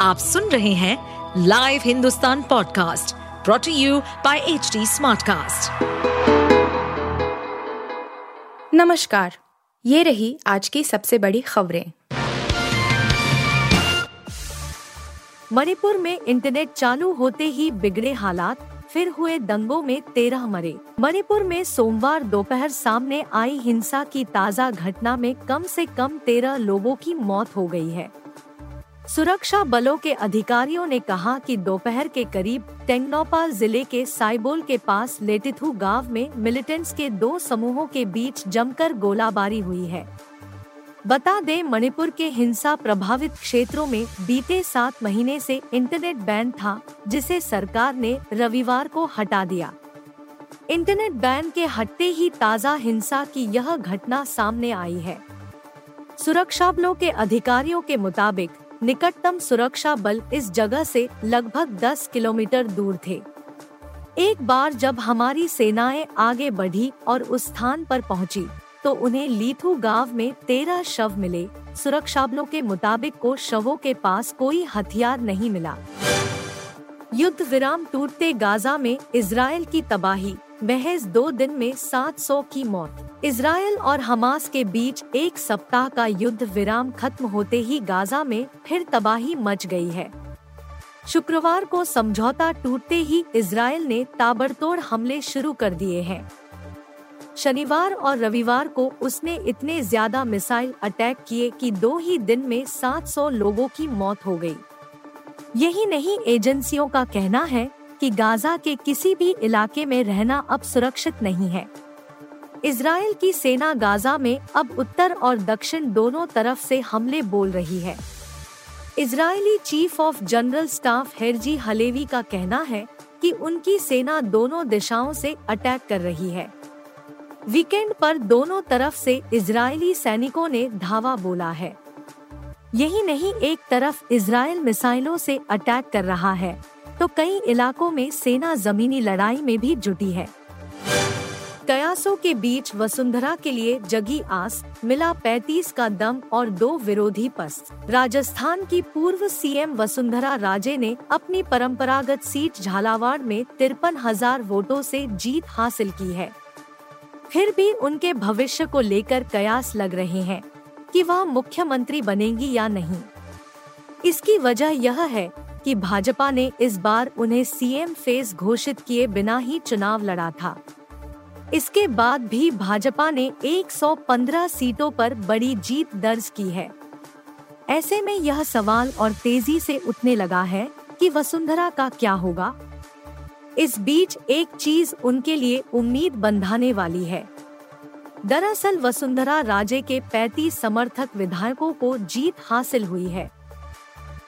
आप सुन रहे हैं live Hindustan podcast brought you by H Smartcast. नमस्कार, ये रही आज की सबसे बड़ी खबरें। मणिपुर में इंटरनेट चालू होते ही बिगड़े हालात, फिर हुए दंगों में तेरह मरे। मणिपुर में सोमवार दोपहर सामने आई हिंसा की ताज़ा घटना में कम से कम तेरह लोगों की मौत हो गई है। सुरक्षा बलों के अधिकारियों ने कहा कि दोपहर के करीब टेंगनौपाल ज़िले के साइबोल के पास लेटिथु गाँव में मिलिटेंट्स के दो समूहों के बीच जमकर गोलाबारी हुई है। बता दें, मणिपुर के हिंसा प्रभावित क्षेत्रों में बीते सात महीने से इंटरनेट बैन था, जिसे सरकार ने रविवार को हटा दिया। इंटरनेट बैन के हटते ही ताज़ा हिंसा की यह घटना सामने आई है। सुरक्षा बलों के अधिकारियों के मुताबिक निकटतम सुरक्षा बल इस जगह से लगभग 10 किलोमीटर दूर थे। एक बार जब हमारी सेनाएँ आगे बढ़ी और उस स्थान पर पहुँची, तो उन्हें लीथू गाँव में तेरह शव मिले। सुरक्षा बलों के मुताबिक को शवों के पास कोई हथियार नहीं मिला। युद्ध विराम टूटते गाजा में इसराइल की तबाही। महज दो दिन में 700 की मौत। इसराइल और हमास के बीच एक सप्ताह का युद्ध विराम खत्म होते ही गाजा में फिर तबाही मच गई है। शुक्रवार को समझौता टूटते ही इसराइल ने ताबड़तोड़ हमले शुरू कर दिए हैं। शनिवार और रविवार को उसने इतने ज़्यादा मिसाइल अटैक किए कि दो ही दिन में 700 लोगों की मौत हो गई। यही नहीं, एजेंसियों का कहना है कि गाजा के किसी भी इलाके में रहना अब सुरक्षित नहीं है। इसराइल की सेना गाजा में अब उत्तर और दक्षिण दोनों तरफ़ से हमले बोल रही है। Israeli chief of general staff Herzi Halevi का कहना है कि उनकी सेना दोनों दिशाओं से अटैक कर रही है। वीकेंड पर दोनों तरफ़ से इजरायली सैनिकों ने धावा बोला है। यही नहीं, एक तरफ़ इसराइल मिसाइलों से अटैक कर रहा है। तो कई इलाकों में सेना जमीनी लड़ाई में भी जुटी है। कयासों के बीच वसुंधरा के लिए जगी आस, मिला 35 का दम और दो विरोधी पस। राजस्थान की पूर्व सीएम वसुंधरा राजे ने अपनी परंपरागत सीट झालावाड़ में तिरपन हज़ार वोटों जीत हासिल की है। फिर भी उनके भविष्य को लेकर कयास लग रहे हैं कि वह मुख्यमंत्री बनेंगी या नहीं। इसकी वजह यह है कि भाजपा ने इस बार उन्हें सीएम फेस घोषित किए बिना ही चुनाव लड़ा था। इसके बाद भी भाजपा ने 115 सीटों पर बड़ी जीत दर्ज की है। ऐसे में यह सवाल और तेज़ी से उठने लगा है कि वसुंधरा का क्या होगा। इस बीच एक चीज़ उनके लिए उम्मीद बंधाने वाली है। दरअसल वसुंधरा राजे के 35 समर्थक विधायकों को जीत हासिल हुई है।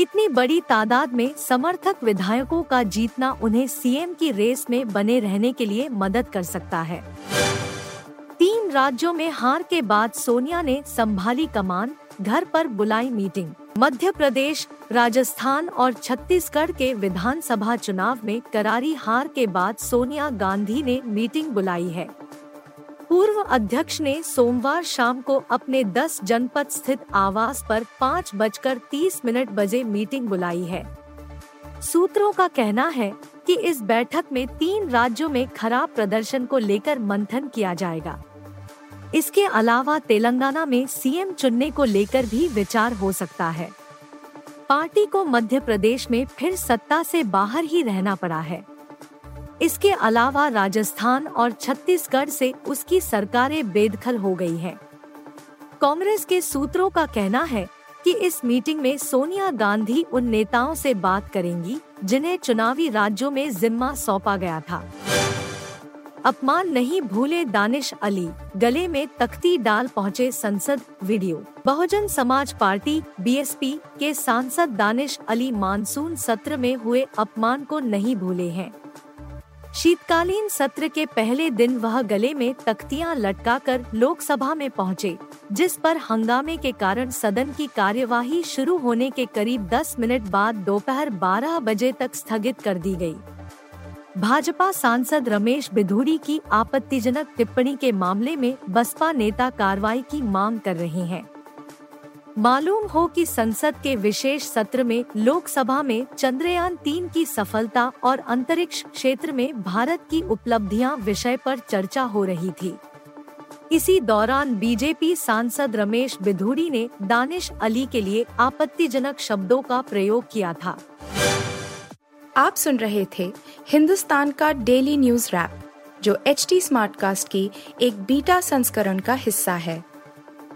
इतनी बड़ी तादाद में समर्थक विधायकों का जीतना उन्हें सीएम की रेस में बने रहने के लिए मदद कर सकता है। तीन राज्यों में हार के बाद सोनिया ने संभाली कमान, घर पर बुलाई मीटिंग। मध्य प्रदेश, राजस्थान और छत्तीसगढ़ के विधानसभा चुनाव में करारी हार के बाद सोनिया गांधी ने मीटिंग बुलाई है। पूर्व अध्यक्ष ने सोमवार शाम को अपने 10 जनपद स्थित आवास पर पाँच बजकर तीस मिनट बजे मीटिंग बुलाई है। सूत्रों का कहना है कि इस बैठक में तीन राज्यों में खराब प्रदर्शन को लेकर मंथन किया जाएगा। इसके अलावा तेलंगाना में सीएम चुनने को लेकर भी विचार हो सकता है। पार्टी को मध्य प्रदेश में फिर सत्ता से बाहर ही रहना पड़ा है। इसके अलावा राजस्थान और छत्तीसगढ़ से उसकी सरकारें बेदखल हो गई हैं। कांग्रेस के सूत्रों का कहना है कि इस मीटिंग में सोनिया गांधी उन नेताओं से बात करेंगी, जिन्हें चुनावी राज्यों में जिम्मा सौंपा गया था। अपमान नहीं भूले दानिश अली, गले में तख्ती डाल पहुँचे संसद video. Bahujan Samaj party, BSP के सांसद दानिश अली मानसून सत्र में हुए अपमान को नहीं भूले हैं। शीतकालीन सत्र के पहले दिन वह गले में तख्तियाँ लटकाकर लोकसभा में पहुँचे, जिस पर हंगामे के कारण सदन की कार्यवाही शुरू होने के करीब 10 मिनट बाद दोपहर 12 बजे तक स्थगित कर दी गई। भाजपा सांसद रमेश बिधूड़ी की आपत्तिजनक टिप्पणी के मामले में बसपा नेता कार्रवाई की मांग कर रहे हैं मालूम हो कि संसद के विशेष सत्र में लोकसभा में चंद्रयान तीन की सफलता और अंतरिक्ष क्षेत्र में भारत की उपलब्धियाँ विषय पर चर्चा हो रही थी। इसी दौरान बीजेपी सांसद रमेश बिधूरी ने दानिश अली के लिए आपत्तिजनक शब्दों का प्रयोग किया था। आप सुन रहे थे हिंदुस्तान का डेली न्यूज़ रैप, जो एच टी स्मार्ट कास्ट की एक बीटा संस्करण का हिस्सा है।